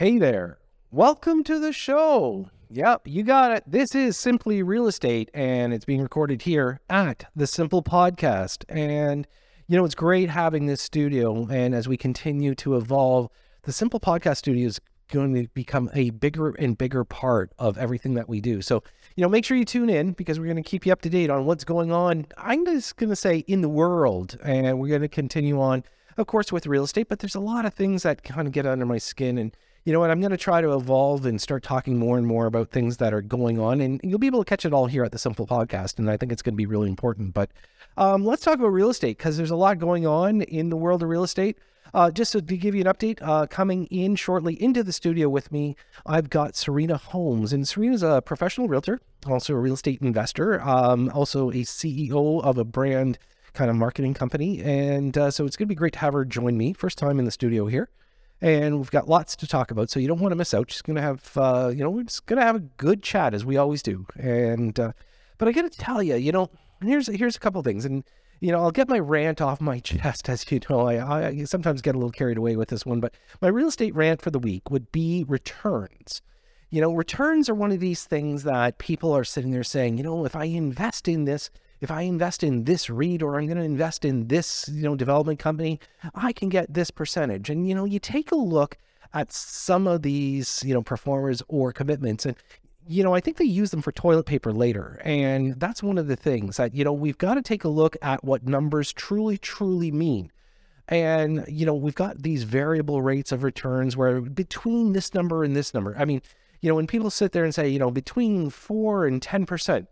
Hey there. Welcome to the show. Yep, you got it. This is Simply Real Estate, and it's being recorded here at the Simple Podcast. And, you know, it's great having this studio. And as we continue to evolve, the Simple Podcast Studio is going to become a bigger and bigger part of everything that we do. So, you know, make sure you tune in because we're going to keep you up to date on what's going on. I'm just going to say in the world, and we're going to continue on, of course, with real estate, but there's a lot of things that kind of get under my skin and you know what, I'm going to try to evolve and start talking more and more about things that are going on. And you'll be able to catch it all here at the Simple Podcast. And I think it's going to be really important. But um, let's talk about real estate because there's a lot going on in the world of real estate. Uh, just to, give you an update, uh, coming in shortly into the studio with me, I've got Serena Holmes. And Serena's a professional realtor, also a real estate investor, um, also a CEO of a brand kind of marketing company. And uh, so it's going to be great to have her join me. First time in the studio here and we've got lots to talk about. So you don't want to miss out. Just gonna have, uh, you know, we're just gonna have a good chat as we always do. And uh, but I gotta tell you, you know, here's here's a couple things, and you know, I'll get my rant off my chest, as you know. I, I sometimes get a little carried away with this one, but my real estate rant for the week would be returns. You know, returns are one of these things that people are sitting there saying, you know, if I invest in this, if I invest in this REIT or I'm going to invest in this, you know, development company, I can get this percentage. And, you know, you take a look at some of these, you know, pro formas or commitments and, you know, I think they use them for toilet paper later. And that's one of the things that, you know, we've got to take a look at what numbers truly, truly mean. And, you know, we've got these variable rates of returns where between this number and this number, I mean, you know, when people sit there and say, you know, between four and 10%,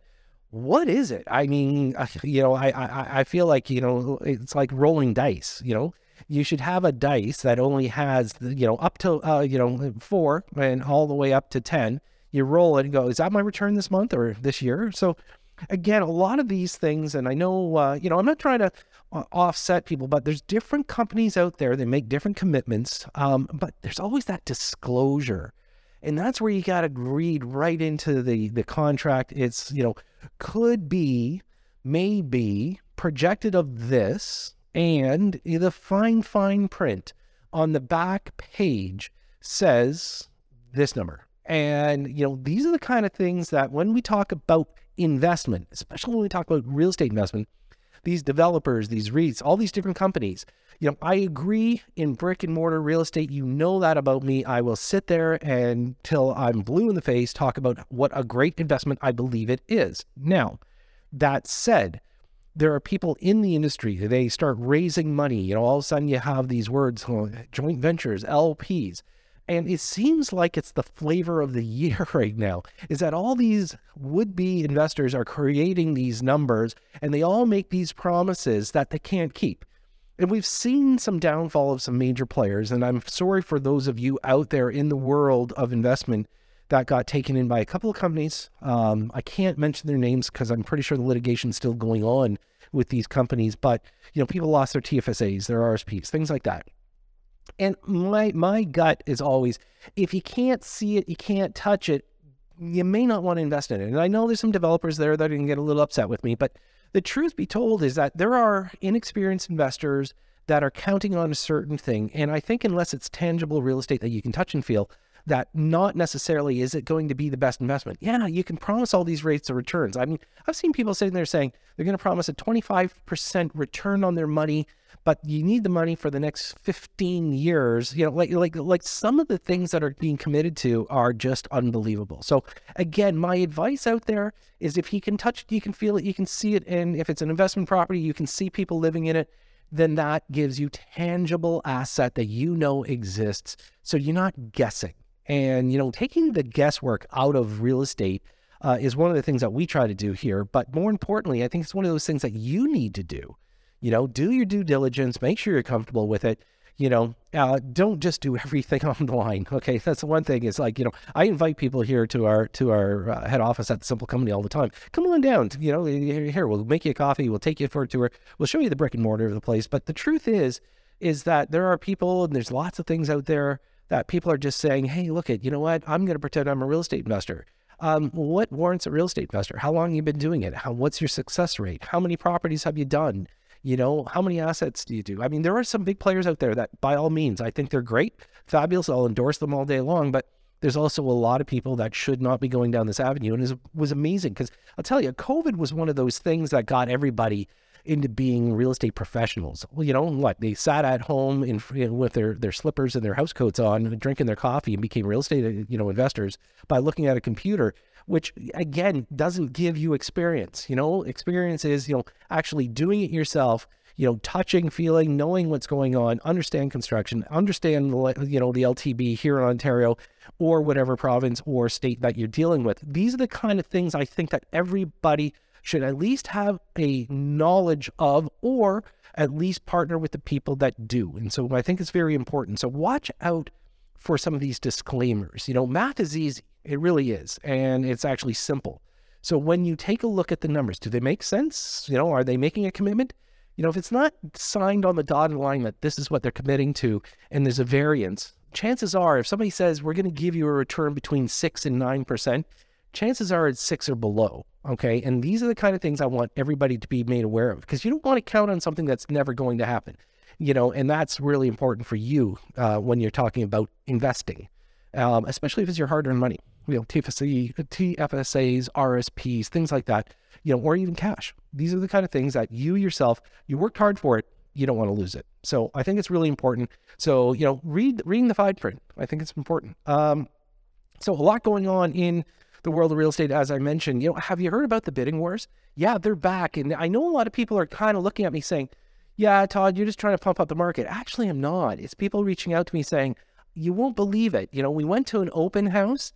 what is it? I mean, you know, I, I, I feel like, you know, it's like rolling dice, you know, you should have a dice that only has, you know, up to, uh, you know, four and all the way up to 10. You roll it and go, is that my return this month or this year? So again, a lot of these things, and I know, uh, you know, I'm not trying to uh, offset people, but there's different companies out there that make different commitments. Um, but there's always that disclosure. And that's where you got to read right into the, the contract. It's, you know, could be, may be, projected of this, and the fine, fine print on the back page says this number. And, you know, these are the kind of things that when we talk about investment, especially when we talk about real estate investment, these developers, these REITs, all these different companies, you know, I agree in brick and mortar real estate. You know that about me. I will sit there and till I'm blue in the face talk about what a great investment I believe it is. Now, that said, there are people in the industry, they start raising money. You know, all of a sudden you have these words, joint ventures, LPs. And it seems like it's the flavor of the year right now is that all these would be investors are creating these numbers and they all make these promises that they can't keep. And we've seen some downfall of some major players. And I'm sorry for those of you out there in the world of investment that got taken in by a couple of companies. Um, I can't mention their names because I'm pretty sure the litigation is still going on with these companies. But you know, people lost their TFSAs, their RSPs, things like that. And my my gut is always, if you can't see it, you can't touch it. You may not want to invest in it. And I know there's some developers there that can get a little upset with me, but the truth be told is that there are inexperienced investors that are counting on a certain thing. And I think unless it's tangible real estate that you can touch and feel, that not necessarily is it going to be the best investment. Yeah, you can promise all these rates of returns. I mean, I've seen people sitting there saying they're going to promise a 25% return on their money, but you need the money for the next 15 years. You know, like like like some of the things that are being committed to are just unbelievable. So again, my advice out there is if you can touch it, you can feel it, you can see it, and if it's an investment property, you can see people living in it then that gives you tangible asset that you know exists. So you're not guessing. And, you know, taking the guesswork out of real estate uh, is one of the things that we try to do here. But more importantly, I think it's one of those things that you need to do. You know, do your due diligence, make sure you're comfortable with it. You know, uh, don't just do everything online. Okay, that's the one thing. Is like you know, I invite people here to our to our uh, head office at the Simple Company all the time. Come on down. You know, here we'll make you a coffee. We'll take you for a tour. We'll show you the brick and mortar of the place. But the truth is, is that there are people and there's lots of things out there that people are just saying, hey, look at, you know what? I'm going to pretend I'm a real estate investor. Um, what warrants a real estate investor? How long have you been doing it? How, what's your success rate? How many properties have you done? You know, how many assets do you do? I mean, there are some big players out there that, by all means, I think they're great, fabulous. I'll endorse them all day long. But there's also a lot of people that should not be going down this avenue. And it was amazing because I'll tell you, COVID was one of those things that got everybody into being real estate professionals. Well, you know what? They sat at home in, with their, their slippers and their house coats on, drinking their coffee, and became real estate you know investors by looking at a computer. Which again doesn't give you experience. You know, experience is you know actually doing it yourself. You know, touching, feeling, knowing what's going on, understand construction, understand you know the LTB here in Ontario, or whatever province or state that you're dealing with. These are the kind of things I think that everybody should at least have a knowledge of or at least partner with the people that do. And so I think it's very important. So watch out for some of these disclaimers. You know, math is easy, it really is, and it's actually simple. So when you take a look at the numbers, do they make sense? You know, are they making a commitment? You know, if it's not signed on the dotted line that this is what they're committing to and there's a variance, chances are if somebody says we're going to give you a return between 6 and 9%, chances are it's 6 or below. Okay. And these are the kind of things I want everybody to be made aware of because you don't want to count on something that's never going to happen, you know, and that's really important for you uh, when you're talking about investing, um, especially if it's your hard earned money, you know, TFSA, TFSAs, RSPs, things like that, you know, or even cash. These are the kind of things that you yourself, you worked hard for it. You don't want to lose it. So I think it's really important. So, you know, read, reading the fine print, I think it's important. Um, so a lot going on in the world of real estate, as I mentioned. You know, have you heard about the bidding wars? Yeah, they're back. And I know a lot of people are kind of looking at me saying, yeah, Todd, you're just trying to pump up the market. Actually, I'm not. It's people reaching out to me saying, you won't believe it. You know, we went to an open house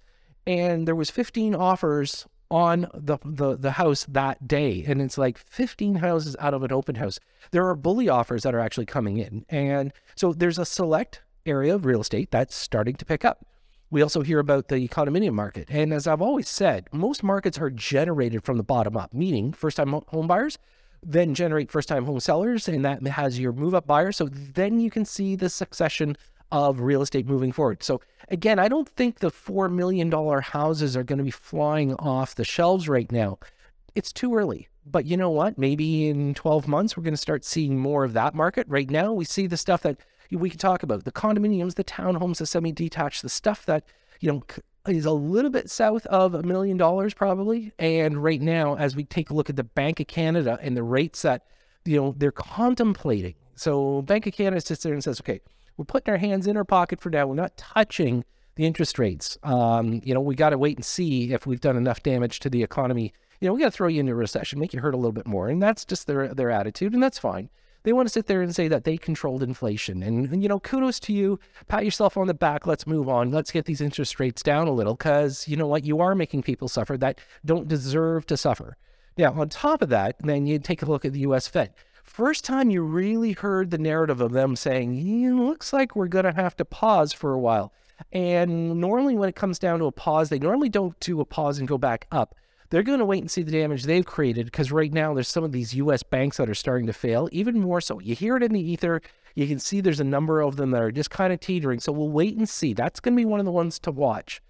and there was 15 offers on the, the the house that day and it's like 15 houses out of an open house there are bully offers that are actually coming in and so there's a select area of real estate that's starting to pick up we also hear about the condominium market. And as I've always said, most markets are generated from the bottom up, meaning first time home buyers then generate first time home sellers, and that has your move up buyers. So then you can see the succession of real estate moving forward. So again, I don't think the $4 million houses are going to be flying off the shelves right now. It's too early. But you know what? Maybe in 12 months, we're going to start seeing more of that market. Right now, we see the stuff that we can talk about the condominiums, the townhomes, the semi detached, the stuff that, you know, is a little bit south of a million dollars probably. And right now, as we take a look at the Bank of Canada and the rates that, you know, they're contemplating. So Bank of Canada sits there and says, okay, we're putting our hands in our pocket for now. We're not touching the interest rates. Um, you know, we got to wait and see if we've done enough damage to the economy. You know, we got to throw you into recession, make you hurt a little bit more. And that's just their, their attitude. And that's fine. They want to sit there and say that they controlled inflation. And, and, you know, kudos to you. Pat yourself on the back. Let's move on. Let's get these interest rates down a little because, you know what, you are making people suffer that don't deserve to suffer. Now, on top of that, then you take a look at the US Fed. First time you really heard the narrative of them saying, yeah, looks like we're going to have to pause for a while. And normally, when it comes down to a pause, they normally don't do a pause and go back up they're going to wait and see the damage they've created because right now there's some of these US banks that are starting to fail, even more so. You hear it in the ether. You can see there's a number of them that are just kind of teetering. So we'll wait and see. That's going to be one of the ones to watch.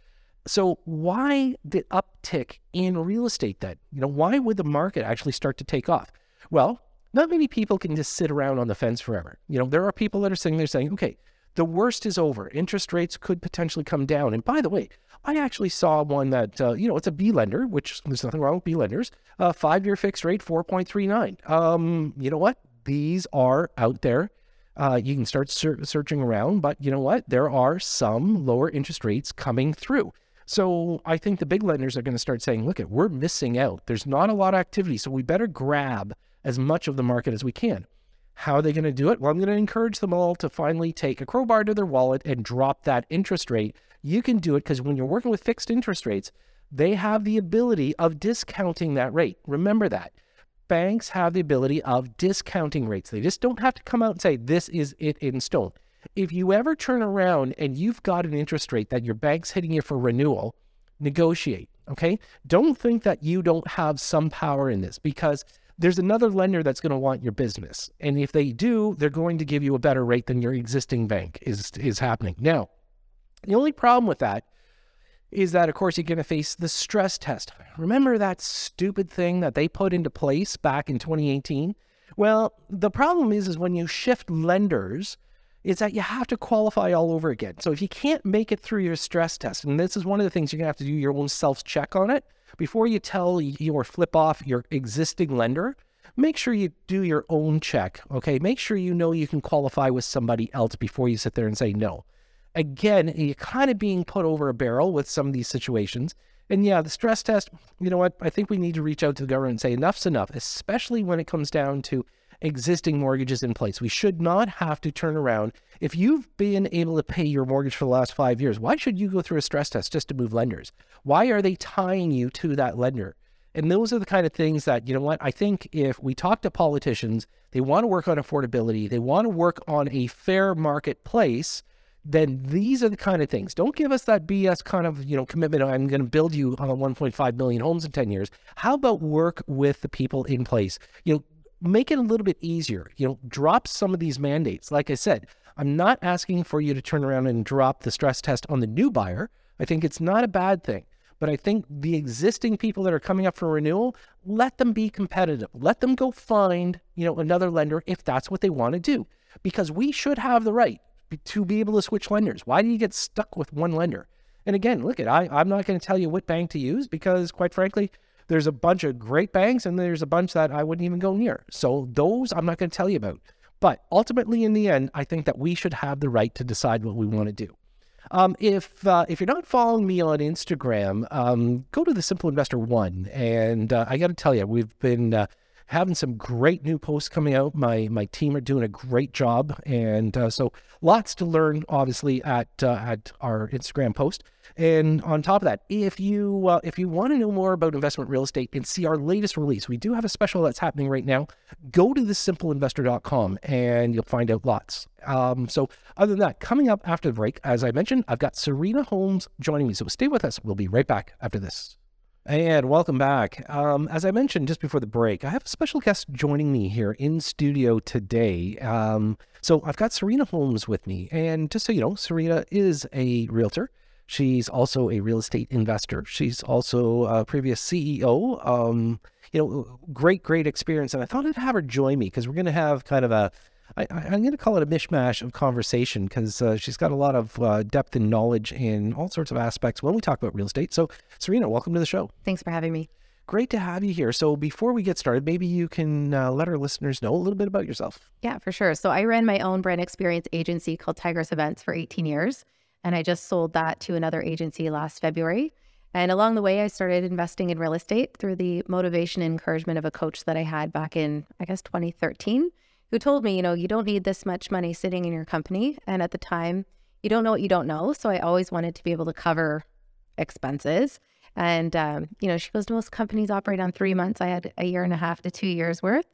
So why the uptick in real estate then? You know, why would the market actually start to take off? Well, not many people can just sit around on the fence forever. You know, there are people that are sitting there saying, okay, the worst is over. Interest rates could potentially come down. And by the way, I actually saw one that, uh, you know, it's a B lender, which there's nothing wrong with B lenders, uh, five year fixed rate, 4.39. Um, you know what? These are out there. Uh, you can start ser- searching around, but you know what? There are some lower interest rates coming through. So I think the big lenders are going to start saying, look, we're missing out. There's not a lot of activity. So we better grab as much of the market as we can. How are they going to do it? Well, I'm going to encourage them all to finally take a crowbar to their wallet and drop that interest rate. You can do it because when you're working with fixed interest rates, they have the ability of discounting that rate. Remember that. Banks have the ability of discounting rates. They just don't have to come out and say, this is it in stone. If you ever turn around and you've got an interest rate that your bank's hitting you for renewal, negotiate. Okay. Don't think that you don't have some power in this because there's another lender that's going to want your business. And if they do, they're going to give you a better rate than your existing bank is, is happening. Now, the only problem with that is that, of course, you're going to face the stress test. Remember that stupid thing that they put into place back in 2018 Well, the problem is, is when you shift lenders, is that you have to qualify all over again. So if you can't make it through your stress test, and this is one of the things you're gonna have to do your own self check on it before you tell your flip off your existing lender. Make sure you do your own check. Okay, make sure you know you can qualify with somebody else before you sit there and say no. Again, you're kind of being put over a barrel with some of these situations. And yeah, the stress test, you know what? I think we need to reach out to the government and say enough's enough, especially when it comes down to existing mortgages in place. We should not have to turn around. If you've been able to pay your mortgage for the last five years, why should you go through a stress test just to move lenders? Why are they tying you to that lender? And those are the kind of things that, you know what, I think if we talk to politicians, they want to work on affordability, they want to work on a fair marketplace, then these are the kind of things. Don't give us that BS kind of, you know, commitment. I'm going to build you uh, on 1.5 million homes in 10 years. How about work with the people in place? You know, make it a little bit easier. You know, drop some of these mandates. Like I said, I'm not asking for you to turn around and drop the stress test on the new buyer. I think it's not a bad thing. But I think the existing people that are coming up for renewal, let them be competitive. Let them go find, you know, another lender if that's what they want to do. Because we should have the right to be able to switch lenders. Why do you get stuck with one lender? And again, look at I, I'm not going to tell you what bank to use because quite frankly, there's a bunch of great banks and there's a bunch that I wouldn't even go near. So those I'm not going to tell you about. But ultimately, in the end, I think that we should have the right to decide what we want to do. Um, if uh, if you're not following me on Instagram, um, go to the Simple Investor One, and uh, I got to tell you, we've been uh, having some great new posts coming out. My my team are doing a great job, and uh, so lots to learn, obviously, at uh, at our Instagram post. And on top of that, if you uh, if you want to know more about investment real estate and see our latest release, we do have a special that's happening right now. Go to thesimpleinvestor.com and you'll find out lots. Um, so other than that, coming up after the break, as I mentioned, I've got Serena Holmes joining me. So stay with us. We'll be right back after this. And welcome back. Um, as I mentioned just before the break, I have a special guest joining me here in studio today. Um, so I've got Serena Holmes with me. And just so you know, Serena is a realtor. She's also a real estate investor. She's also a previous CEO. Um, you know, great, great experience. And I thought I'd have her join me because we're going to have kind of a I, am going to call it a mishmash of conversation because uh, she's got a lot of uh, depth and knowledge in all sorts of aspects when we talk about real estate. So, Serena, welcome to the show. Thanks for having me. Great to have you here. So, before we get started, maybe you can uh, let our listeners know a little bit about yourself. Yeah, for sure. So, I ran my own brand experience agency called Tigress Events for 18 years, and I just sold that to another agency last February. And along the way, I started investing in real estate through the motivation and encouragement of a coach that I had back in, I guess, 2013 who told me, you know, you don't need this much money sitting in your company. And at the time, you don't know what you don't know. So I always wanted to be able to cover expenses. And, um, you know, she goes, most companies operate on three months. I had a year and a half to two years worth.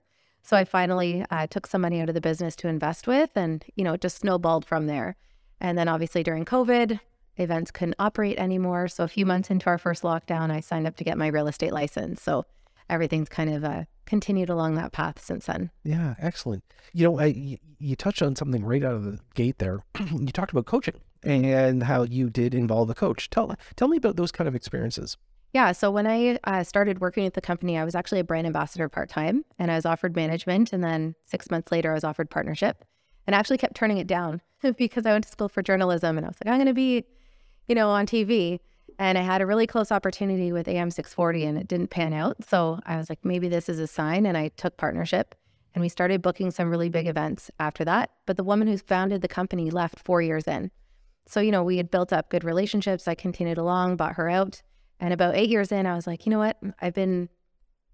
So I finally uh, took some money out of the business to invest with. And, you know, it just snowballed from there. And then obviously during COVID, events couldn't operate anymore. So a few months into our first lockdown, I signed up to get my real estate license. So everything's kind of uh, continued along that path since then. Yeah, excellent. You know, I, you touched on something right out of the gate there. you talked about coaching and how you did involve a coach. Tell tell me about those kind of experiences. Yeah, so when I uh, started working at the company, I was actually a brand ambassador part time, and I was offered management, and then six months later, I was offered partnership, and I actually kept turning it down because I went to school for journalism, and I was like, I'm going to be, you know, on TV. And I had a really close opportunity with AM 640 and it didn't pan out. So I was like, maybe this is a sign. And I took partnership and we started booking some really big events after that. But the woman who founded the company left four years in. So, you know, we had built up good relationships. I continued along, bought her out. And about eight years in, I was like, you know what? I've been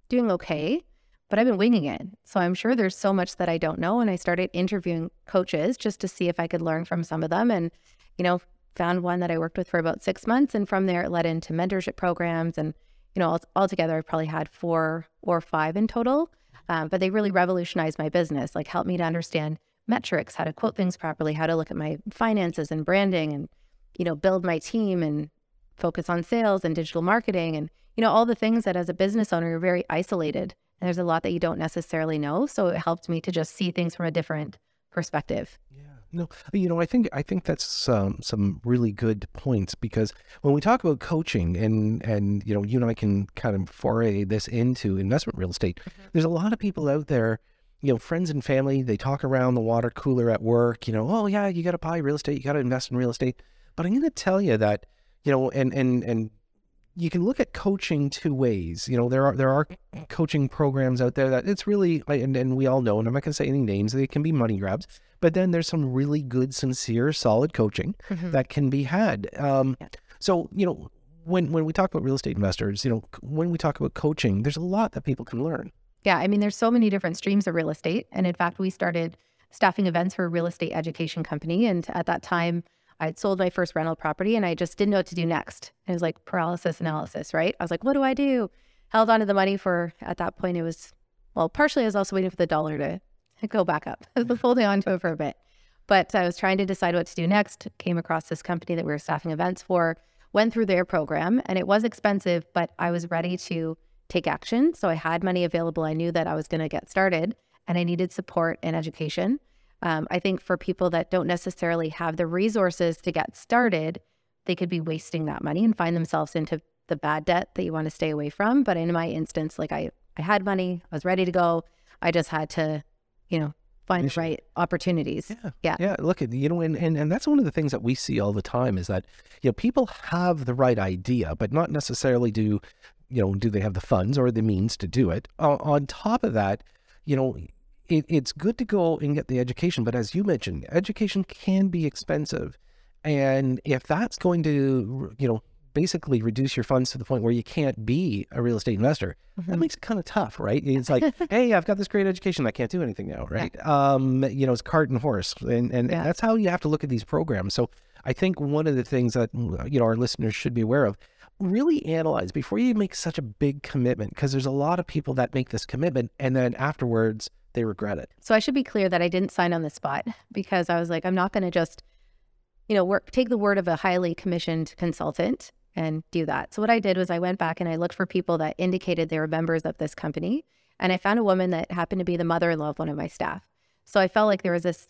doing okay, but I've been winging it. So I'm sure there's so much that I don't know. And I started interviewing coaches just to see if I could learn from some of them. And, you know, found one that I worked with for about six months. And from there, it led into mentorship programs. And, you know, altogether, I probably had four or five in total. Um, but they really revolutionized my business, like helped me to understand metrics, how to quote things properly, how to look at my finances and branding and, you know, build my team and focus on sales and digital marketing and, you know, all the things that as a business owner, you're very isolated. And there's a lot that you don't necessarily know. So it helped me to just see things from a different perspective. No, you know, I think I think that's um, some really good points because when we talk about coaching and and you know, you and I can kind of foray this into investment real estate. Mm-hmm. There's a lot of people out there, you know, friends and family, they talk around the water cooler at work, you know, oh yeah, you got to buy real estate, you got to invest in real estate. But I'm going to tell you that, you know, and and and you can look at coaching two ways. You know, there are there are coaching programs out there that it's really and, and we all know, and I'm not going to say any names, they can be money grabs. But then there's some really good, sincere, solid coaching mm-hmm. that can be had. Um. So you know, when when we talk about real estate investors, you know, when we talk about coaching, there's a lot that people can learn. Yeah, I mean, there's so many different streams of real estate, and in fact, we started staffing events for a real estate education company, and at that time I had sold my first rental property and I just didn't know what to do next. It was like paralysis analysis, right? I was like, what do I do? Held on to the money for, at that point, it was, well, partially I was also waiting for the dollar to go back up, I was holding on to it for a bit. But I was trying to decide what to do next. Came across this company that we were staffing events for, went through their program, and it was expensive, but I was ready to take action. So I had money available. I knew that I was going to get started and I needed support and education. Um, I think for people that don't necessarily have the resources to get started, they could be wasting that money and find themselves into the bad debt that you want to stay away from. But in my instance, like I, I had money, I was ready to go. I just had to, you know, find the right opportunities. Yeah. Yeah. Yeah. Look at, you know, and, and, and that's one of the things that we see all the time is that, you know, people have the right idea, but not necessarily do, you know, do they have the funds or the means to do it. Uh, on top of that, you know, it, it's good to go and get the education, but as you mentioned, education can be expensive. And if that's going to, you know, basically reduce your funds to the point where you can't be a real estate investor, mm-hmm. that makes it kind of tough, right? It's like, hey, I've got this great education, I can't do anything now, right? Yeah. Um, you know, it's cart and horse, and and yeah. that's how you have to look at these programs. So I think one of the things that you know our listeners should be aware of really analyze before you make such a big commitment because there's a lot of people that make this commitment and then afterwards they regret it. So I should be clear that I didn't sign on the spot because I was like, I'm not going to just, you know, work, take the word of a highly commissioned consultant and do that. So what I did was I went back and I looked for people that indicated they were members of this company. And I found a woman that happened to be the mother in law of one of my staff. So I felt like there was this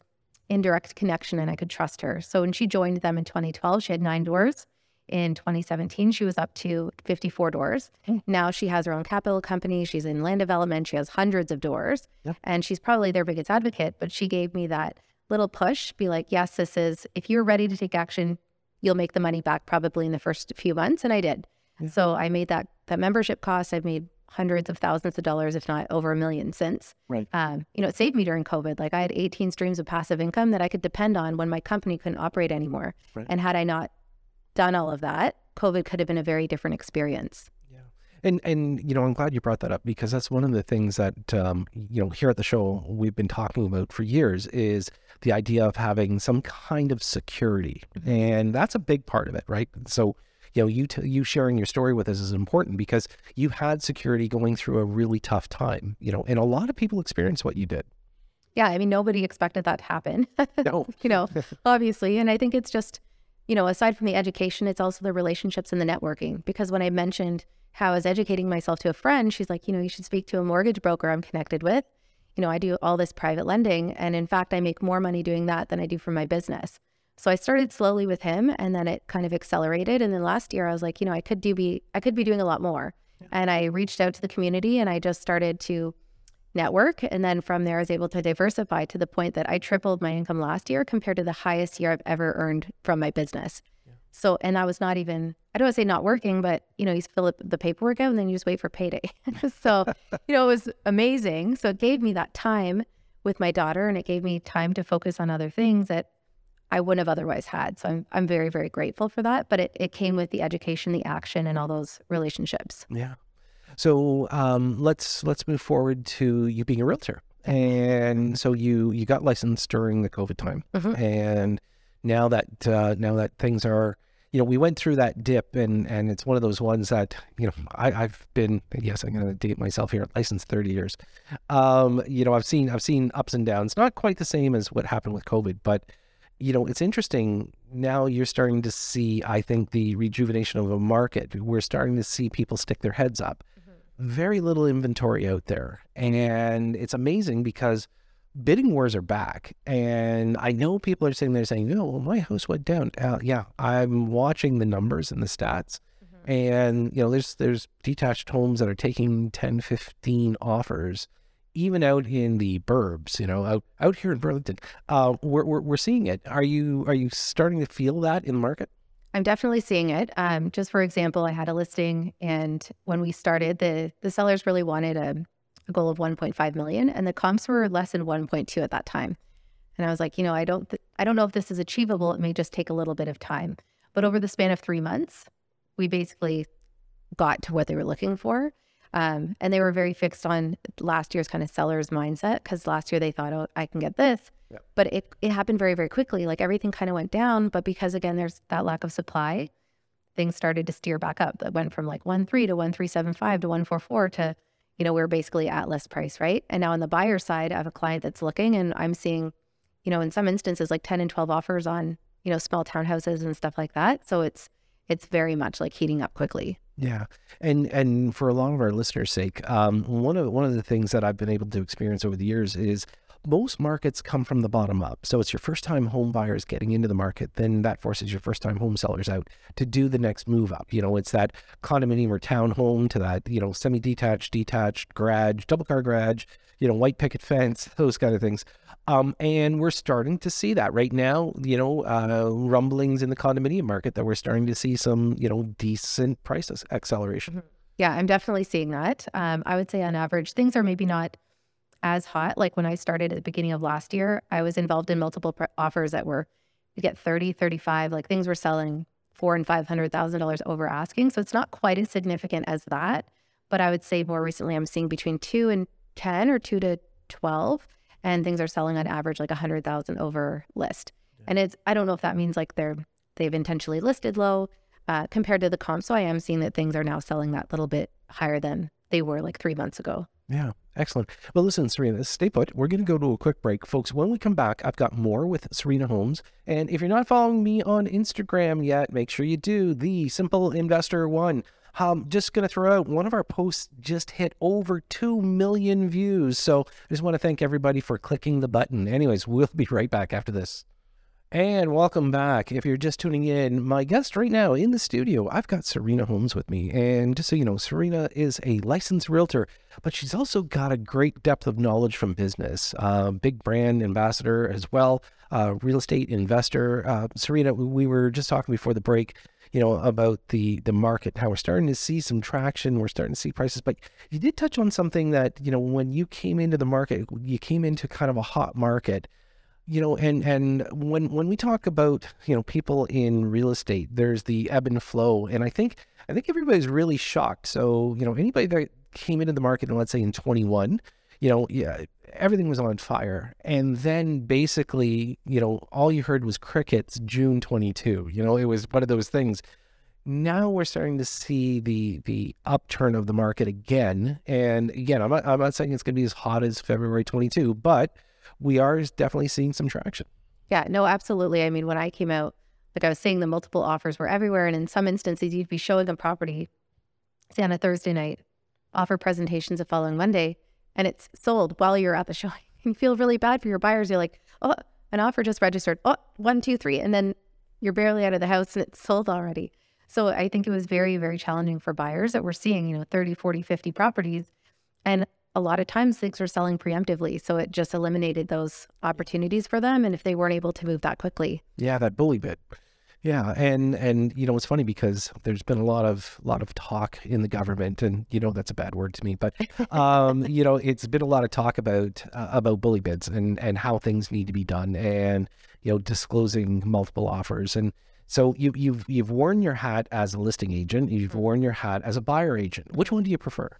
indirect connection and I could trust her. So when she joined them in 2012, she had nine doors in 2017, she was up to 54 doors. Hmm. Now she has her own capital company. She's in land development. She has hundreds of doors. And she's probably their biggest advocate. But she gave me that little push be like, yes, this is, if you're ready to take action, you'll make the money back probably in the first few months. And I did. Yeah. So I made that, that membership cost. I've made hundreds of thousands of dollars, if not over a million since. Right. Um, you know, it saved me during COVID. Like I had 18 streams of passive income that I could depend on when my company couldn't operate anymore. Right. And had I not done all of that, COVID could have been a very different experience. Yeah. And, and you know I'm glad you brought that up because that's one of the things that um, you know here at the show we've been talking about for years is the idea of having some kind of security mm-hmm. and that's a big part of it right so you know you t- you sharing your story with us is important because you had security going through a really tough time you know and a lot of people experience what you did yeah i mean nobody expected that to happen no you know obviously and i think it's just you know, aside from the education, it's also the relationships and the networking. Because when I mentioned how I was educating myself to a friend, she's like, you know, you should speak to a mortgage broker I'm connected with. You know, I do all this private lending. And in fact, I make more money doing that than I do for my business. So I started slowly with him and then it kind of accelerated. And then last year I was like, you know, I could do be I could be doing a lot more. Yeah. And I reached out to the community and I just started to network. And then from there, I was able to diversify to the point that I tripled my income last year compared to the highest year I've ever earned from my business. Yeah. So, and that was not even, I don't want to say not working, but you know, you fill up the paperwork out and then you just wait for payday. so, you know, it was amazing. So it gave me that time with my daughter and it gave me time to focus on other things that I wouldn't have otherwise had. So I'm, I'm very, very grateful for that. But it, it came with the education, the action, and all those relationships. Yeah. So um, let's let's move forward to you being a realtor. And so you you got licensed during the COVID time, mm-hmm. and now that uh, now that things are you know, we went through that dip and and it's one of those ones that, you know, I, I've been yes, I'm gonna date myself here, licensed 30 years. Um, you know, I've seen I've seen ups and downs, not quite the same as what happened with COVID, but you know, it's interesting. Now you're starting to see, I think, the rejuvenation of a market. We're starting to see people stick their heads up very little inventory out there. And it's amazing because bidding wars are back. And I know people are sitting there saying, no, well, my house went down. Uh, yeah, I'm watching the numbers and the stats. Mm-hmm. And, you know, there's there's detached homes that are taking 10, 15 offers even out in the burbs, you know, out out here in Burlington, uh, we're, we're we're seeing it. Are you are you starting to feel that in the market? I'm definitely seeing it. Um, just for example, I had a listing, and when we started, the the sellers really wanted a, a goal of 1.5 million, and the comps were less than 1.2 at that time. And I was like, you know, I don't th- I don't know if this is achievable. It may just take a little bit of time. But over the span of three months, we basically got to what they were looking for. Um, and they were very fixed on last year's kind of seller's mindset because last year they thought, oh, I can get this. But it, it happened very, very quickly. Like everything kind of went down. But because, again, there's that lack of supply, things started to steer back up. That went from like 1 3 to 1 3 7 5 to 1 4 4 to, you know, we're basically at list price, right? And now on the buyer side, I have a client that's looking and I'm seeing, you know, in some instances, like 10 and 12 offers on, you know, small townhouses and stuff like that. So it's, it's very much like heating up quickly. Yeah, and and for a lot of our listeners' sake, um, one of one of the things that I've been able to experience over the years is most markets come from the bottom up. So it's your first time home buyers getting into the market, then that forces your first time home sellers out to do the next move up. You know, it's that condominium or townhome to that, you know, semi detached, detached garage, double car garage, you know, white picket fence, those kind of things. Um, and we're starting to see that right now, you know, uh, rumblings in the condominium market that we're starting to see some, you know, decent price acceleration. Mm-hmm. Yeah, I'm definitely seeing that. Um, I would say on average, things are maybe not as hot. Like when I started at the beginning of last year, I was involved in multiple pre- offers that were, you get 30, 35, like things were selling four and $500,000 over asking. So it's not quite as significant as that. But I would say more recently, I'm seeing between two and 10 or two to 12 and things are selling on average like 100,000 over list. Yeah. And it's I don't know if that means like they're they've intentionally listed low uh, compared to the comp. So I am seeing that things are now selling that little bit higher than they were like three months ago. Yeah, excellent. Well, listen, Serena, stay put. We're going to go to a quick break. Folks, when we come back, I've got more with Serena Holmes. And if you're not following me on Instagram yet, make sure you do the Simple Investor One. Um, just going to throw out one of our posts just hit over 2 million views. So I just want to thank everybody for clicking the button. Anyways, we'll be right back after this. And welcome back. If you're just tuning in, my guest right now in the studio, I've got Serena Holmes with me. And just so you know, Serena is a licensed realtor, but she's also got a great depth of knowledge from business. Uh, big brand ambassador as well, uh, real estate investor. Uh, Serena, we were just talking before the break you know, about the the market, how we're starting to see some traction, we're starting to see prices. But you did touch on something that, you know, when you came into the market, you came into kind of a hot market, you know, and and when when we talk about, you know, people in real estate, there's the ebb and flow. And I think I think everybody's really shocked. So, you know, anybody that came into the market, and let's say in 21, you know, yeah, everything was on fire. And then basically, you know, all you heard was crickets June 22. You know, it was one of those things. Now we're starting to see the the upturn of the market again. And again, I'm not, I'm not saying it's going to be as hot as February 22, but we are definitely seeing some traction. Yeah, no, absolutely. I mean, when I came out, like I was saying, the multiple offers were everywhere. And in some instances, you'd be showing a property, say on a Thursday night, offer presentations the following Monday and it's sold while you're at the showing. You feel really bad for your buyers. You're like, oh, an offer just registered. Oh, one, two, three. And then you're barely out of the house and it's sold already. So I think it was very, very challenging for buyers that we're seeing, you know, 30, 40, 50 properties. And a lot of times things are selling preemptively. So it just eliminated those opportunities for them. And if they weren't able to move that quickly. Yeah, that bully bit. Yeah, and and you know it's funny because there's been a lot of lot of talk in the government, and you know that's a bad word to me, but um, you know it's been a lot of talk about uh, about bully bids and and how things need to be done, and you know disclosing multiple offers, and so you you've you've worn your hat as a listing agent, you've mm-hmm. worn your hat as a buyer agent. Which one do you prefer?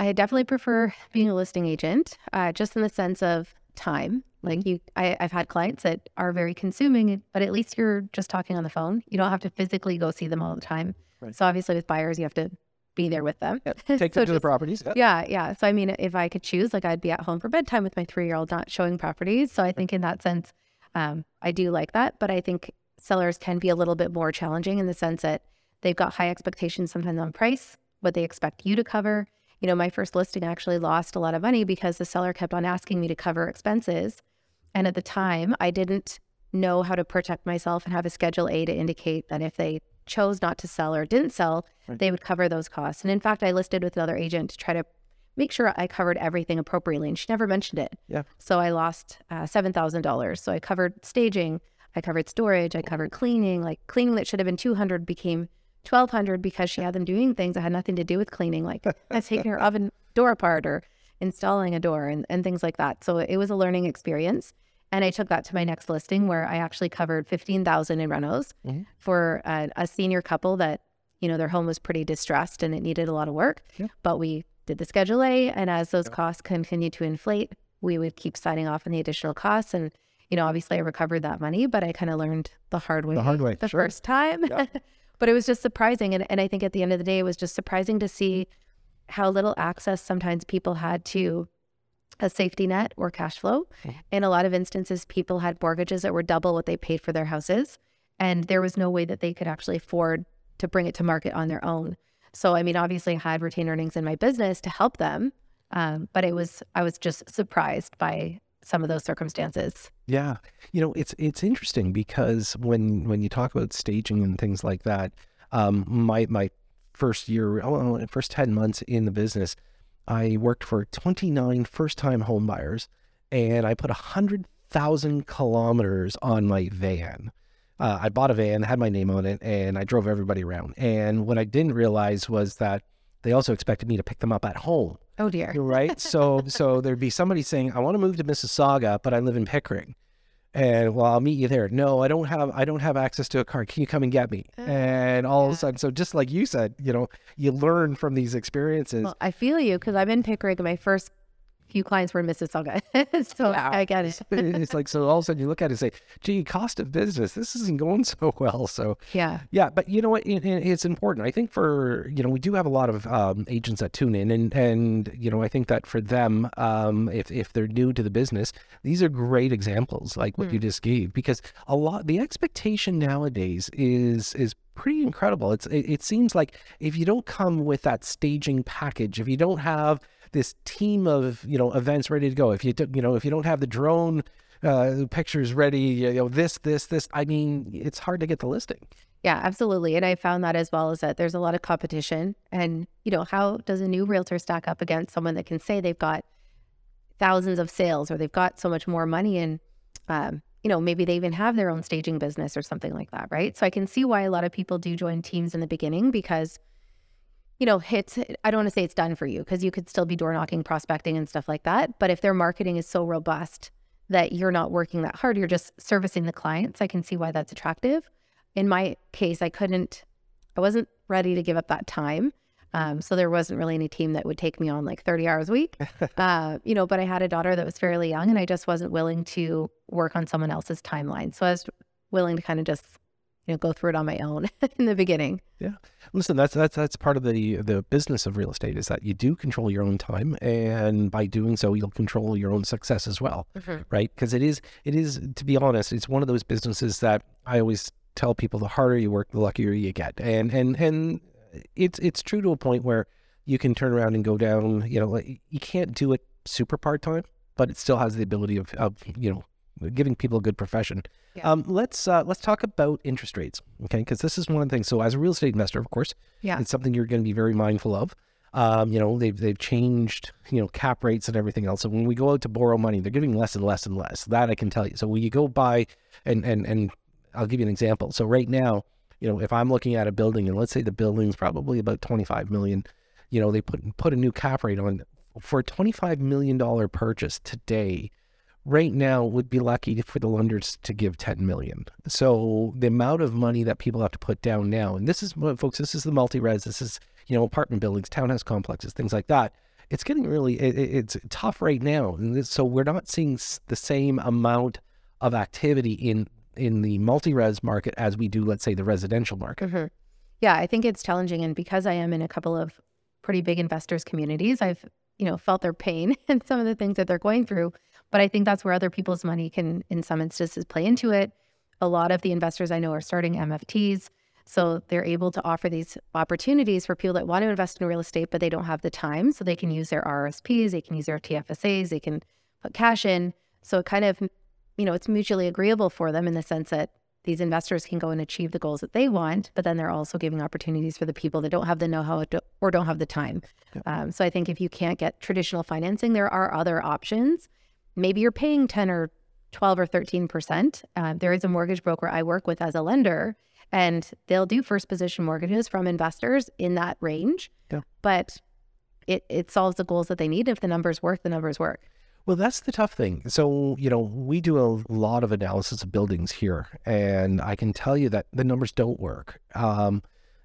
I definitely prefer being a listing agent, uh, just in the sense of time. Like you, I, have had clients that are very consuming, but at least you're just talking on the phone. You don't have to physically go see them all the time. Right. So obviously, with buyers, you have to be there with them. Take so them to just, the properties. Yep. Yeah, yeah. So I mean, if I could choose, like I'd be at home for bedtime with my three-year-old, not showing properties. So I think in that sense, um, I do like that. But I think sellers can be a little bit more challenging in the sense that they've got high expectations sometimes on price, what they expect you to cover. You know, my first listing actually lost a lot of money because the seller kept on asking me to cover expenses and at the time, I didn't know how to protect myself and have a Schedule A to indicate that if they chose not to sell or didn't sell, right. they would cover those costs. And in fact, I listed with another agent to try to make sure I covered everything appropriately. And she never mentioned it. Yeah. So I lost uh, $7,000. So I covered staging, I covered storage, I covered cleaning. Like cleaning that should have been 200 became 1200 because she had them doing things that had nothing to do with cleaning, like taking her oven door apart or installing a door and, and things like that. So it was a learning experience. And I took that to my next listing where I actually covered 15,000 in renos Mhm. for a, a senior couple that, you know, their home was pretty distressed and it needed a lot of work. Yeah. But we did the Schedule A. And as those costs continued to inflate, we would keep signing off on the additional costs. And, you know, obviously I recovered that money, but I kind of learned the hard way The hard way, the sure. first time. Yeah. but it was just surprising. And, and I think at the end of the day, it was just surprising to see how little access sometimes people had to a safety net or cash flow. Mhm. In a lot of instances, people had mortgages that were double what they paid for their houses. And there was no way that they could actually afford to bring it to market on their own. So, I mean, obviously, I had retained earnings in my business to help them. Um, but it was, I was just surprised by some of those circumstances. Yeah, you know it's it's interesting because when when you talk about staging and things like that, um, my my first year, oh, first ten months in the business, I worked for 29 first time home buyers, and I put a hundred thousand kilometers on my van. Uh, I bought a van, had my name on it, and I drove everybody around. And what I didn't realize was that they also expected me to pick them up at home Oh, dear. right? So so there'd be somebody saying, "I want to move to Mississauga, but I live in Pickering." And well, I'll meet you there. No, I don't have I don't have access to a car. Can you come and get me? Oh, And all of a sudden, so just like you said, you know, you learn from these experiences. Well, I feel you because I'm in Pickering my first few clients were in Mississauga. so Yeah. I get it. it's like so all of a sudden you look at it and say, "Gee, cost of business. This isn't going so well." So Yeah. Yeah, but you know what? It, it- it's important. I think for you know we do have a lot of um, agents that tune in, and and you know I think that for them, um, if if they're new to the business, these are great examples like what you just gave because a lot the expectation nowadays is is pretty incredible. It's it, it seems like if you don't come with that staging package, if you don't have this team of you know events ready to go, if you don't you know if you don't have the drone uh, pictures ready, you know this this this, I mean it's hard to get the listing. Yeah, absolutely. And I found that as well is that there's a lot of competition. And, you know, how does a new realtor stack up against someone that can say they've got thousands of sales or they've got so much more money and, um, you know, maybe they even have their own staging business or something like that, right? So I can see why a lot of people do join teams in the beginning because, you know, it's, I don't want to say it's done for you because you could still be door knocking, prospecting, and stuff like that. But if their marketing is so robust that you're not working that hard, you're just servicing the clients, I can see why that's attractive in my case, I couldn't, I wasn't ready to give up that time. Um, so there wasn't really any team that would take me on like 30 hours a week. uh, you know, but I had a daughter that was fairly young and I just wasn't willing to work on someone else's timeline. So I was willing to kind of just, you know, go through it on my own in the beginning. Yeah, listen, that's that's that's part of the the business of real estate is that you do control your own time, and by doing so, you'll control your own success as well, mm-hmm. right? Because it is it is to be honest, it's one of those businesses that I always tell people: the harder you work, the luckier you get, and and and it's it's true to a point where you can turn around and go down. You know, like, you can't do it super part time, but it still has the ability of of you know giving people a good profession. Yeah. Um, let's uh, let's talk about interest rates, okay? Because this is one of the things. So, as a real estate investor, of course, Yeah. it's something you're going to be very mindful of. Um, you know, they've they've changed you know cap rates and everything else. So when we go out to borrow money, they're giving less and less and less. That I can tell you. So when you go buy, and and and I'll give you an example. So right now, you know, if I'm looking at a building, and let's say the building's probably about 25 million, you know, they put put a new cap rate on for a 25 million dollar purchase today right now would be lucky for the lenders to give 10 million. So the amount of money that people have to put down now, and this is folks, this is the multi-res, this is, you know, apartment buildings, townhouse complexes, things like that. It's getting really, it, it- it's tough right now. And so we're not seeing the same amount of activity in, in the multi-res market as we do, let's say, the residential market. Mm-hmm. Yeah, I think it's challenging. And because I am in a couple of pretty big investors communities, I've, you know, felt their pain and some of the things that they're going through. But I think that's where other people's money can, in some instances, play into it. A lot of the investors I know are starting MFTs. So they're able to offer these opportunities for people that want to invest in real estate, but they don't have the time. So they can use their RSPs, they can use their TFSAs, they can put cash in. So it kind of, you know, it's mutually agreeable for them in the sense that these investors can go and achieve the goals that they want, but then they're also giving opportunities for the people that don't have the know-how or don't have the time. Yeah. Um, so I think if you can't get traditional financing, there are other options. Maybe you're paying 10 or 12 or 13 percent. Uh, there is a mortgage broker I work with as a lender, and they'll do first position mortgages from investors in that range. Yeah. But it it solves the goals that they need. If the numbers work, the numbers work. Well, that's the tough thing. So, you know, we do a lot of analysis of buildings here, and I can tell you that the numbers don't work. Um,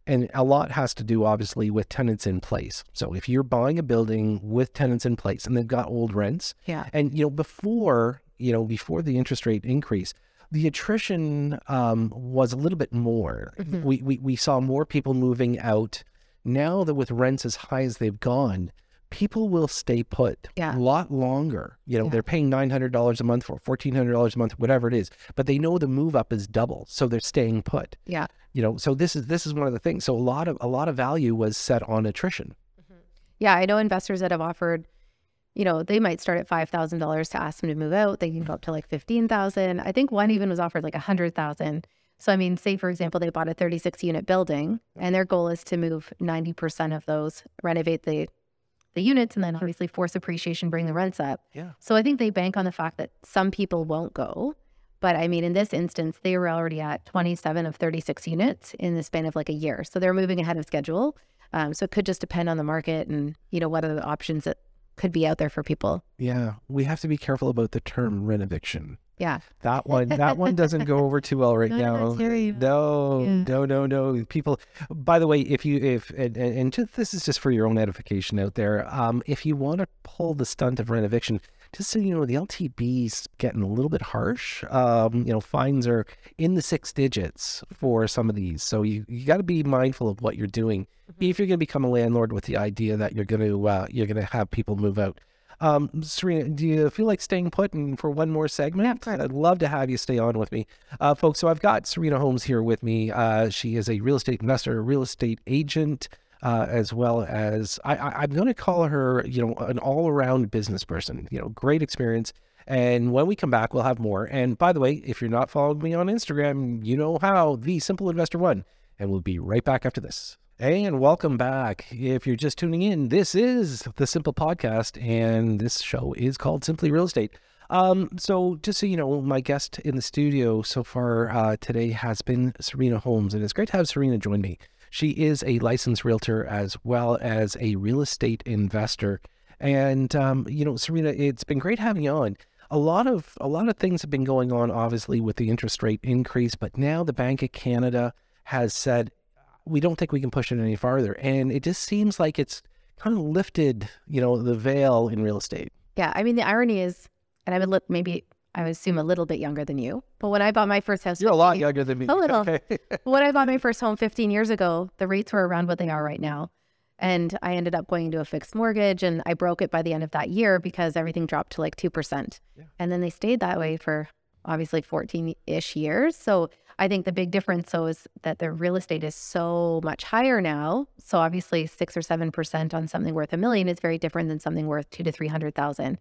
and a lot has to do, obviously, with tenants in place. So, if you're buying a building with tenants in place and they've got old rents, yeah, and you know, before you know, before the interest rate increase, the attrition um, was a little bit more. Mm-hmm. We, we we saw more people moving out. Now that with rents as high as they've gone, people will stay put yeah. a lot longer. You know, yeah. they're paying nine hundred dollars a month for fourteen hundred dollars a month, whatever it is. But they know the move up is double, so they're staying put. Yeah. You know, so this is this is one of the things. So a lot of a lot of value was set on attrition. Mm-hmm. Yeah, I know investors that have offered. You know, they might start at five thousand dollars to ask them to move out. They can go up to like fifteen thousand. I think one even was offered like a hundred thousand. So I mean, say for example, they bought a 36 unit building and their goal is to move 90% of those, renovate the the units and then obviously force appreciation, bring the rents up. Yeah. So I think they bank on the fact that some people won't go. But I mean, in this instance, they were already at 27 of 36 units in the span of like a year. So they're moving ahead of schedule. Um, so it could just depend on the market and, you know, what are the options that could be out there for people. Yeah. We have to be careful about the term renoviction. Yeah. That one that one doesn't go over too well right now. No, yeah. no, no, no. People by the way, if you if and, and just, this is just for your own edification out there, um, if you want to pull the stunt of renoviction, just so you know, the LTB's getting a little bit harsh. Um, you know, fines are in the six digits for some of these. So you, you got to be mindful of what you're doing mm-hmm. if you're going to become a landlord with the idea that you're going to uh, you're going to have people move out. Um, Serena, do you feel like staying put and for one more segment? Yeah, I'd love to have you stay on with me. Uh, folks, so I've got Serena Holmes here with me. Uh, she is a real estate investor, a real estate agent, uh, as well as I, am going to call her, you know, an all around business person, you know, great experience. And when we come back, we'll have more. And by the way, if you're not following me on Instagram, you know how, the simple investor one. And we'll be right back after this. And welcome back. If you're just tuning in, this is the Simple Podcast, and this show is called Simply Real Estate. Um, so, just so you know, my guest in the studio so far uh, today has been Serena Holmes, and it's great to have Serena join me. She is a licensed realtor as well as a real estate investor. And um, you know, Serena, it's been great having you on. A lot of a lot of things have been going on, obviously, with the interest rate increase, but now the Bank of Canada has said we don't think we can push it any farther. And it just seems like it's kind of lifted, you know, the veil in real estate. Yeah. I mean, the irony is, and I would look maybe, I would assume a little bit younger than you, but when I bought my first house, you're 15, a lot younger than me. A little. Okay. when I bought my first home 15 years ago, the rates were around what they are right now. And I ended up going into a fixed mortgage and I broke it by the end of that year because everything dropped to like 2%. Yeah. And then they stayed that way for obviously 14 ish years. So I think the big difference though is that the real estate is so much higher now. So obviously six or seven percent on something worth a million is very different than something worth two to three hundred thousand.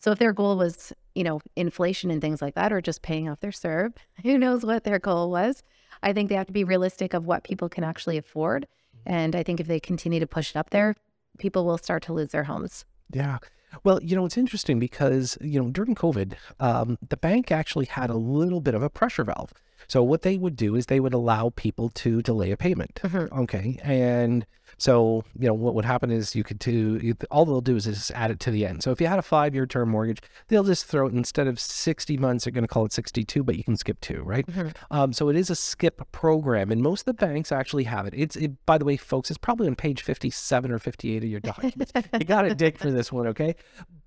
So if their goal was, you know, inflation and things like that, or just paying off their CERB, who knows what their goal was? I think they have to be realistic of what people can actually afford. And I think if they continue to push it up there, people will start to lose their homes. Yeah. Well, you know, it's interesting because, you know, during COVID, um, the bank actually had a little bit of a pressure valve. So what they would do is they would allow people to delay a payment. Mm-hmm. Okay. And so, you know, what would happen is you could do, all they'll do is just add it to the end. So if you had a five year term mortgage, they'll just throw it instead of 60 months, they're going to call it 62, but you can skip two, right? Mm-hmm. Um, so it is a skip program. And most of the banks actually have it. It's, it, by the way, folks, it's probably on page 57 or 58 of your document. you got to dig for this one, okay?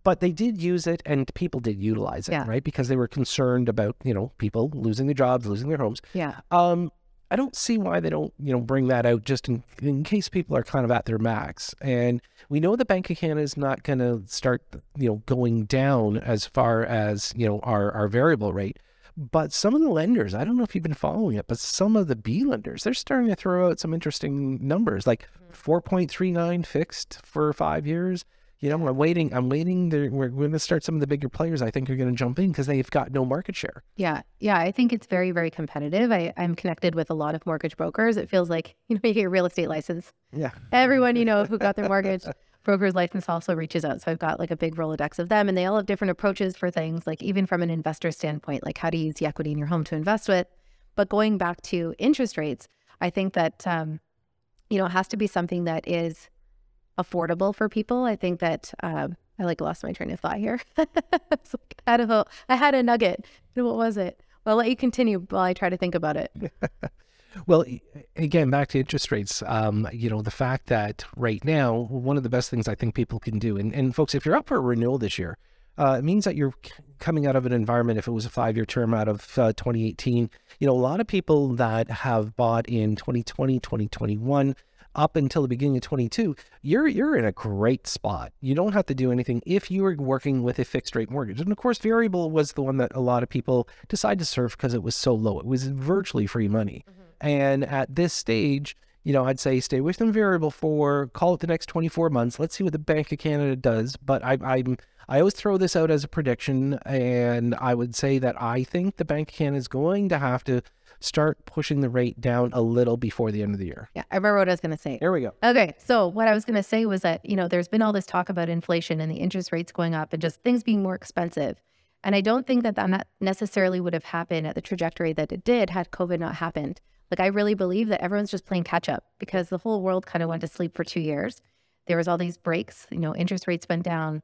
But they did use it and people did utilize it, yeah. right? Because they were concerned about, you know, people losing their jobs, losing their homes. Yeah. Um, I don't see why they don't, you know, bring that out just in, in case people are kind of at their max. And we know the Bank of Canada is not going to start, you know, going down as far as, you know, our, our variable rate. But some of the lenders, I don't know if you've been following it, but some of the B lenders, they're starting to throw out some interesting numbers like mm-hmm. 4.39 fixed for five years, You know, I'm waiting. I'm waiting. There, we're going to start some of the bigger players. I think are going to jump in because they've got no market share. Yeah, yeah. I think it's very, very competitive. I, I'm connected with a lot of mortgage brokers. It feels like you know you get your real estate license. Yeah. Everyone you know who got their mortgage broker's license also reaches out. So I've got like a big Rolodex of them, and they all have different approaches for things. Like even from an investor standpoint, like how to use the equity in your home to invest with. But going back to interest rates, I think that um, you know it has to be something that is affordable for people. I think that um, I like lost my train of thought here. I had a I had a nugget. What was it? Well, I'll let you continue while I try to think about it. Well, again, back to interest rates. Um, you know, the fact that right now, one of the best things I think people can do, and, and folks, if you're up for a renewal this year, uh, it means that you're coming out of an environment. If it was a five-year term out of uh, 2018, you know, a lot of people that have bought in 2020, 2021, up until the beginning of 22, you're you're in a great spot. You don't have to do anything if you are working with a fixed rate mortgage. And of course, variable was the one that a lot of people decided to serve because it was so low. It was virtually free money. Mm-hmm. And at this stage, you know, I'd say stay with them variable for call it the next 24 months. Let's see what the Bank of Canada does. But I, I'm I always throw this out as a prediction, and I would say that I think the Bank of Canada is going to have to start pushing the rate down a little before the end of the year. Yeah, I remember what I was going to say. There we go. Okay, so what I was going to say was that, you know, there's been all this talk about inflation and the interest rates going up and just things being more expensive. And I don't think that that necessarily would have happened at the trajectory that it did had COVID not happened. Like, I really believe that everyone's just playing catch up because the whole world kind of went to sleep for two years. There was all these breaks, you know, interest rates went down.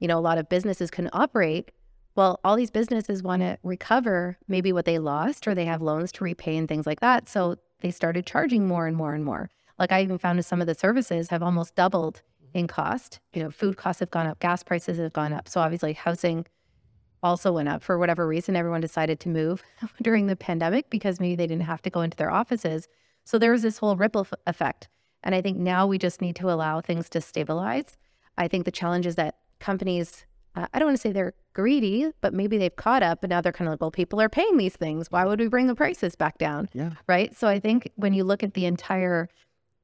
You know, a lot of businesses couldn't operate. Well, all these businesses want to recover maybe what they lost or they have loans to repay and things like that. So they started charging more and more and more. Like I even found that some of the services have almost doubled mm-hmm. in cost. You know, food costs have gone up, gas prices have gone up. So obviously housing also went up for whatever reason. Everyone decided to move during the pandemic because maybe they didn't have to go into their offices. So there was this whole ripple f- effect. And I think now we just need to allow things to stabilize. I think the challenge is that companies, uh, I don't want to say they're greedy, but maybe they've caught up and now they're kind of like, well, people are paying these things. Why would we bring the prices back down? Yeah. Right. So I think when you look at the entire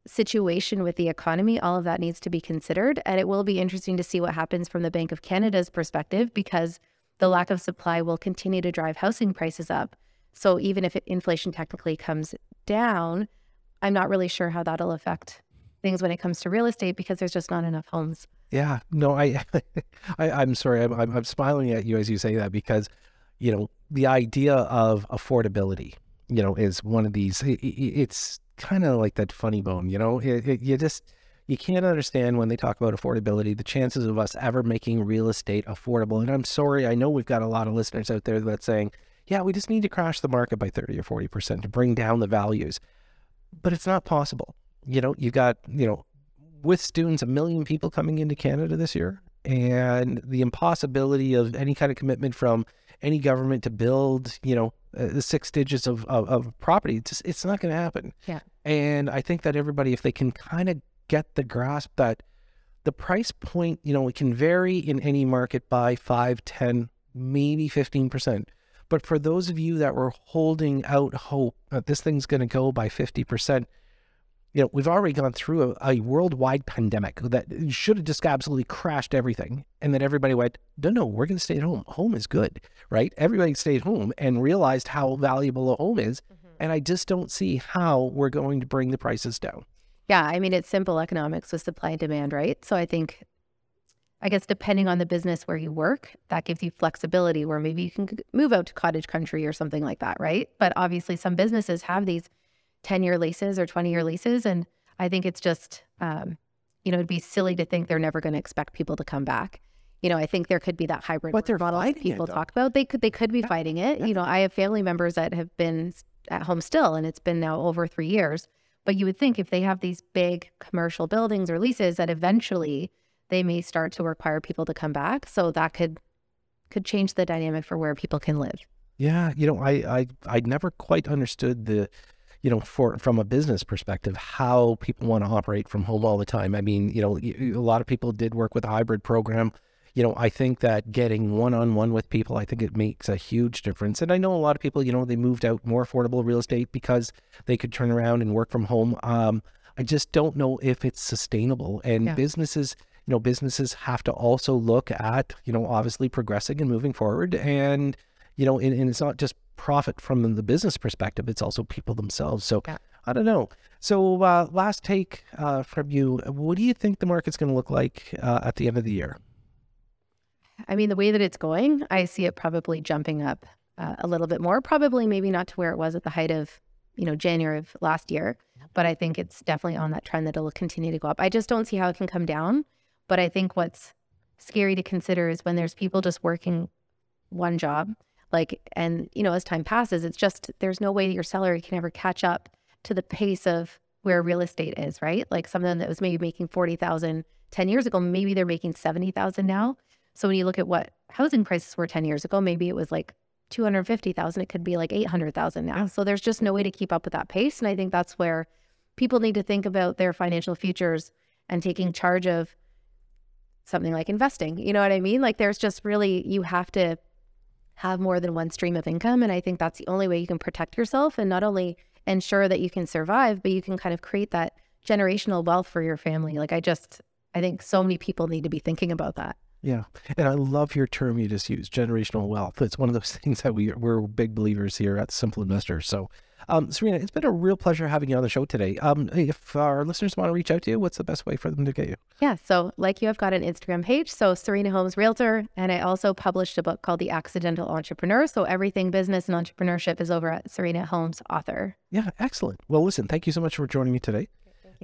situation with the economy, all of that needs to be considered. And it will be interesting to see what happens from the Bank of Canada's perspective because the lack of supply will continue to drive housing prices up. So even if inflation technically comes down, I'm not really sure how that'll affect things when it comes to real estate because there's just not enough homes. Yeah, no, I, I I'm sorry, I'm, I'm I'm smiling at you as you say that because, you know, the idea of affordability, you know, is one of these. i- i- it's kind of like that funny bone, you know. It, it, you just you can't understand when they talk about affordability the chances of us ever making real estate affordable. And I'm sorry, I know we've got a lot of listeners out there that's saying, yeah, we just need to crash the market by thirty or forty percent to bring down the values, but it's not possible. You know, you got you know with students, a million people coming into Canada this year, and the impossibility of any kind of commitment from any government to build, you know, uh, the six digits of, of, of property, it's, just, it's not going to happen. Yeah. And I think that everybody, if they can kind of get the grasp that the price point, you know, it can vary in any market by 5, 10, maybe 15%. But for those of you that were holding out hope that this thing's going to go by 50%, you know, we've already gone through a, a worldwide pandemic that should have just absolutely crashed everything. And then everybody went, no, no, we're going to stay at home. Home is good, right? Everybody stayed home and realized how valuable a home is. Mm-hmm. And I just don't see how we're going to bring the prices down. Yeah, I mean, it's simple economics with supply and demand, right? So I think, I guess, depending on the business where you work, that gives you flexibility where maybe you can move out to cottage country or something like that, right? But obviously, some businesses have these 10 year leases or 20 year leases. And I think it's just, um, you know, it'd be silly to think they're never going to expect people to come back. You know, I think there could be that hybrid But work they're model that fighting it, people talk about. They could they could be Yeah, fighting it. yeah. You know, I have family members that have been at home still, and it's been now over three years. But you would think if they have these big commercial buildings or leases, that eventually they may start to require people to come back. So that could could change the dynamic for where people can live. Yeah, you know, I I I never quite understood the, you know, for from a business perspective, how people want to operate from home all the time. I mean, you know, a lot of people did work with a hybrid program. You know, I think that getting one on one with people, I think it makes a huge difference. And I know a lot of people, you know, they moved out more affordable real estate because they could turn around and work from home. Um, I just don't know if it's sustainable. And Yeah. businesses, you know, businesses have to also look at, you know, obviously progressing and moving forward. And, you know, and, and it's not just profit from the business perspective, it's also people themselves. So Yeah. I don't know. So uh, last take uh, from you, what do you think the market's going to look like uh, at the end of the year? I mean, the way that it's going, I see it probably jumping up uh, a little bit more. Probably, maybe not to where it was at the height of, you know, January of last year, but I think it's definitely on that trend that it'll continue to go up. I just don't see how it can come down. But I think what's scary to consider is when there's people just working one job, like, and you know, as time passes, it's just there's no way that your salary can ever catch up to the pace of where real estate is, right? Like someone that was maybe making 40,000 10 years ago, maybe they're making 70,000 now. So when you look at what housing prices were 10 years ago, maybe it was like 250,000, it could be like 800,000 now. So there's just no way to keep up with that pace. And I think that's where people need to think about their financial futures and taking charge of something like investing. You know what I mean? Like there's just really, you have to have more than one stream of income. And I think that's the only way you can protect yourself and not only ensure that you can survive, but you can kind of create that generational wealth for your family. Like I just, I think so many people need to be thinking about that. Yeah. And I love your term you just used, generational wealth. It's one of those things that we, we're big believers here at Simple Investors. So, um, Serena, it's been a real pleasure having you on the show today. Um, if our listeners want to reach out to you, what's the best way for them to get you? Yeah. So, like you, I've got an Instagram page. So, Serena Holmes Realtor. And I also published a book called The Accidental Entrepreneur. So, everything business and entrepreneurship is over at Serena Holmes Author. Yeah, excellent. Well, listen, thank you so much for joining me today.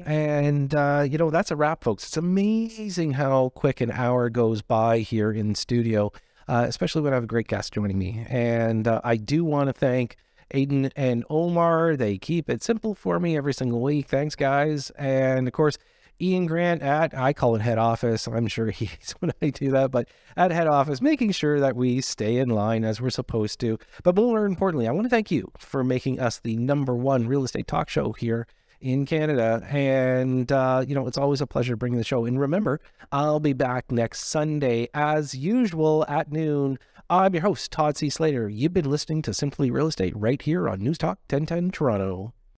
And, uh, you know, that's a wrap, folks. It's amazing how quick an hour goes by here in studio, uh, especially when I have a great guest joining me. And uh, I do want to thank Aiden and Omar. They keep it simple for me every single week. Thanks, guys. And of course, Ian Grant at, I call it head office. I'm sure he's when I do that, but at head office, making sure that we stay in line as we're supposed to. But more importantly, I want to thank you for making us the number one real estate talk show here in Canada. And, uh, you know, it's always a pleasure bringing the show. And remember, I'll be back next Sunday as usual at noon. I'm your host, Todd C. Slater. You've been listening to Simply Real Estate right here on News Talk 1010 Toronto.